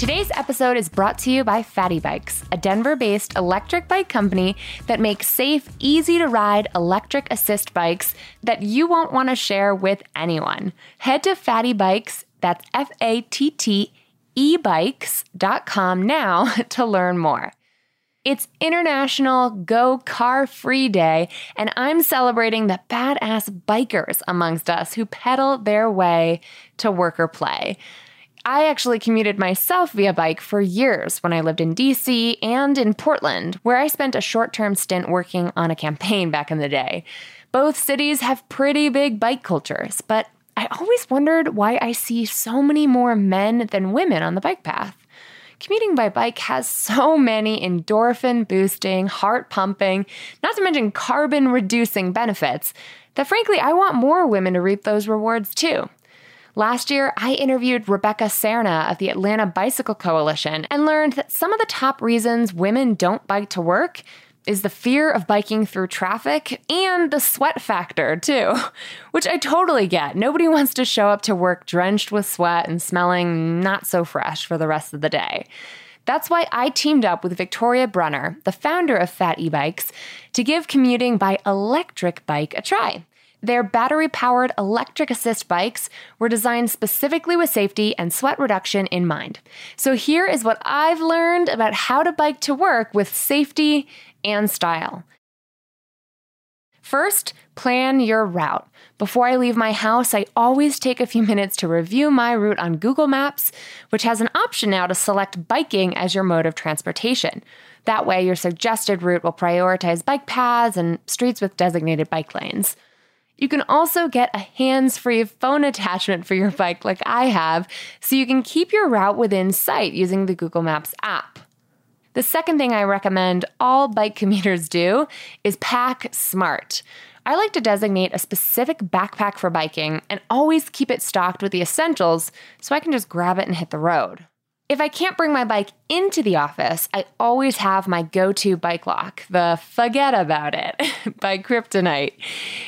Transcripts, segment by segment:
Today's episode is brought to you by FattE Bikes, a Denver based electric bike company that makes safe, easy to ride electric assist bikes that you won't want to share with anyone. Head to FattE Bikes, that's F A T T E bikes.com now to learn more. It's International Go Car Free Day, and I'm celebrating the badass bikers amongst us who pedal their way to work or play. I actually commuted myself via bike for years when I lived in DC and in Portland, where I spent a short term stint working on a campaign back in the day. Both cities have pretty big bike cultures, but I always wondered why I see so many more men than women on the bike path. Commuting by bike has so many endorphin boosting, heart pumping, not to mention carbon reducing benefits that frankly I want more women to reap those rewards too. Last year, I interviewed Rebecca Serna of the Atlanta Bicycle Coalition and learned that some of the top reasons women don't bike to work is the fear of biking through traffic and the sweat factor, too, which I totally get. Nobody wants to show up to work drenched with sweat and smelling not so fresh for the rest of the day. That's why I teamed up with Victoria Brunner, the founder of Fat E Bikes, to give commuting by electric bike a try. Their battery powered electric assist bikes were designed specifically with safety and sweat reduction in mind. So, here is what I've learned about how to bike to work with safety and style. First, plan your route. Before I leave my house, I always take a few minutes to review my route on Google Maps, which has an option now to select biking as your mode of transportation. That way, your suggested route will prioritize bike paths and streets with designated bike lanes. You can also get a hands free phone attachment for your bike, like I have, so you can keep your route within sight using the Google Maps app. The second thing I recommend all bike commuters do is pack smart. I like to designate a specific backpack for biking and always keep it stocked with the essentials so I can just grab it and hit the road. If I can't bring my bike into the office, I always have my go to bike lock, the Forget About It by Kryptonite.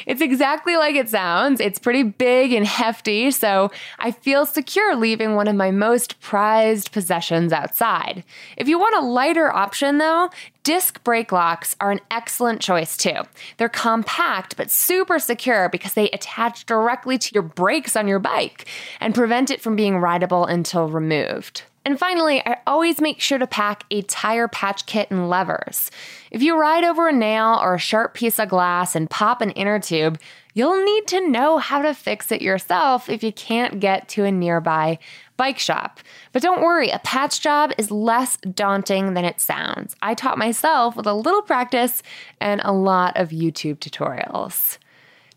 It's exactly like it sounds. It's pretty big and hefty, so I feel secure leaving one of my most prized possessions outside. If you want a lighter option, though, Disc brake locks are an excellent choice too. They're compact but super secure because they attach directly to your brakes on your bike and prevent it from being rideable until removed. And finally, I always make sure to pack a tire patch kit and levers. If you ride over a nail or a sharp piece of glass and pop an inner tube, you'll need to know how to fix it yourself if you can't get to a nearby bike shop. But don't worry, a patch job is less daunting than it sounds. I taught myself with a little practice and a lot of YouTube tutorials.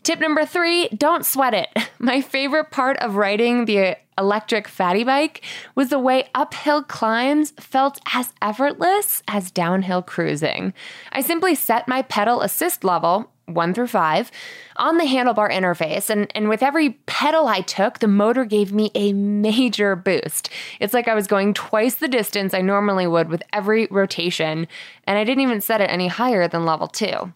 Tip number three don't sweat it. My favorite part of riding the electric FattE bike was the way uphill climbs felt as effortless as downhill cruising. I simply set my pedal assist level, one through five, on the handlebar interface, and, and with every pedal I took, the motor gave me a major boost. It's like I was going twice the distance I normally would with every rotation, and I didn't even set it any higher than level two.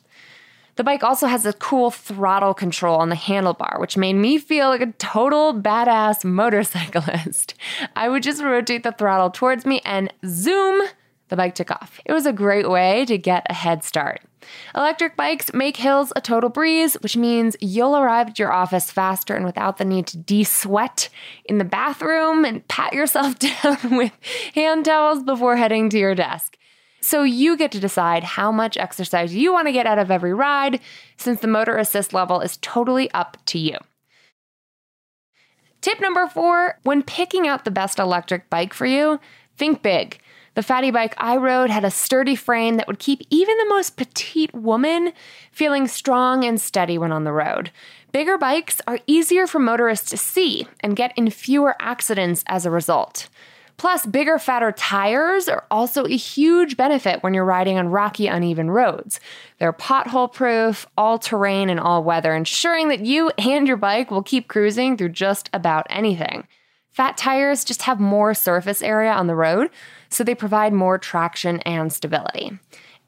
The bike also has a cool throttle control on the handlebar, which made me feel like a total badass motorcyclist. I would just rotate the throttle towards me and zoom, the bike took off. It was a great way to get a head start. Electric bikes make hills a total breeze, which means you'll arrive at your office faster and without the need to de sweat in the bathroom and pat yourself down with hand towels before heading to your desk. So you get to decide how much exercise you want to get out of every ride, since the motor assist level is totally up to you. Tip number four when picking out the best electric bike for you, think big. The FattE bike I rode had a sturdy frame that would keep even the most petite woman feeling strong and steady when on the road. Bigger bikes are easier for motorists to see and get in fewer accidents as a result. Plus, bigger, fatter tires are also a huge benefit when you're riding on rocky, uneven roads. They're pothole proof, all terrain, and all weather, ensuring that you and your bike will keep cruising through just about anything. Fat tires just have more surface area on the road, so they provide more traction and stability.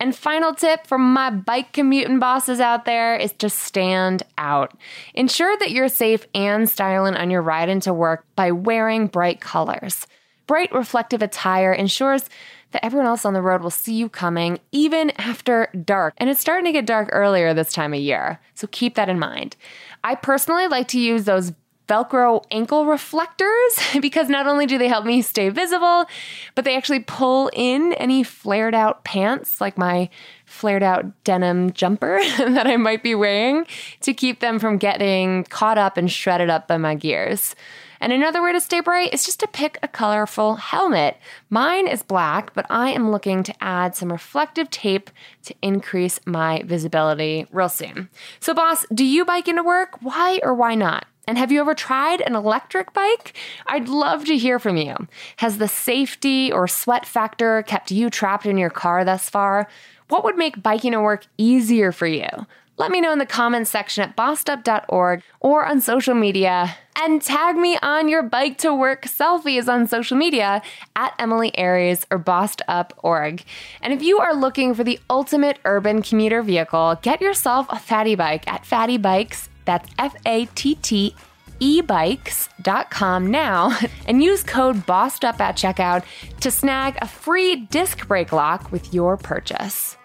And final tip from my bike commuting bosses out there is to stand out. Ensure that you're safe and styling on your ride into work by wearing bright colors. Bright reflective attire ensures that everyone else on the road will see you coming even after dark. And it's starting to get dark earlier this time of year. So keep that in mind. I personally like to use those Velcro ankle reflectors because not only do they help me stay visible, but they actually pull in any flared out pants, like my flared out denim jumper that I might be wearing, to keep them from getting caught up and shredded up by my gears. And another way to stay bright is just to pick a colorful helmet. Mine is black, but I am looking to add some reflective tape to increase my visibility real soon. So, boss, do you bike into work? Why or why not? And have you ever tried an electric bike? I'd love to hear from you. Has the safety or sweat factor kept you trapped in your car thus far? What would make biking to work easier for you? Let me know in the comments section at bossedup.org or on social media. And tag me on your bike to work selfies on social media at Emilie Aries or bossedup.org. And if you are looking for the ultimate urban commuter vehicle, get yourself a FattE bike at FattE Bikes. That's F A T T ebikes.com now and use code BOSSEDUP at checkout to snag a free disc brake lock with your purchase.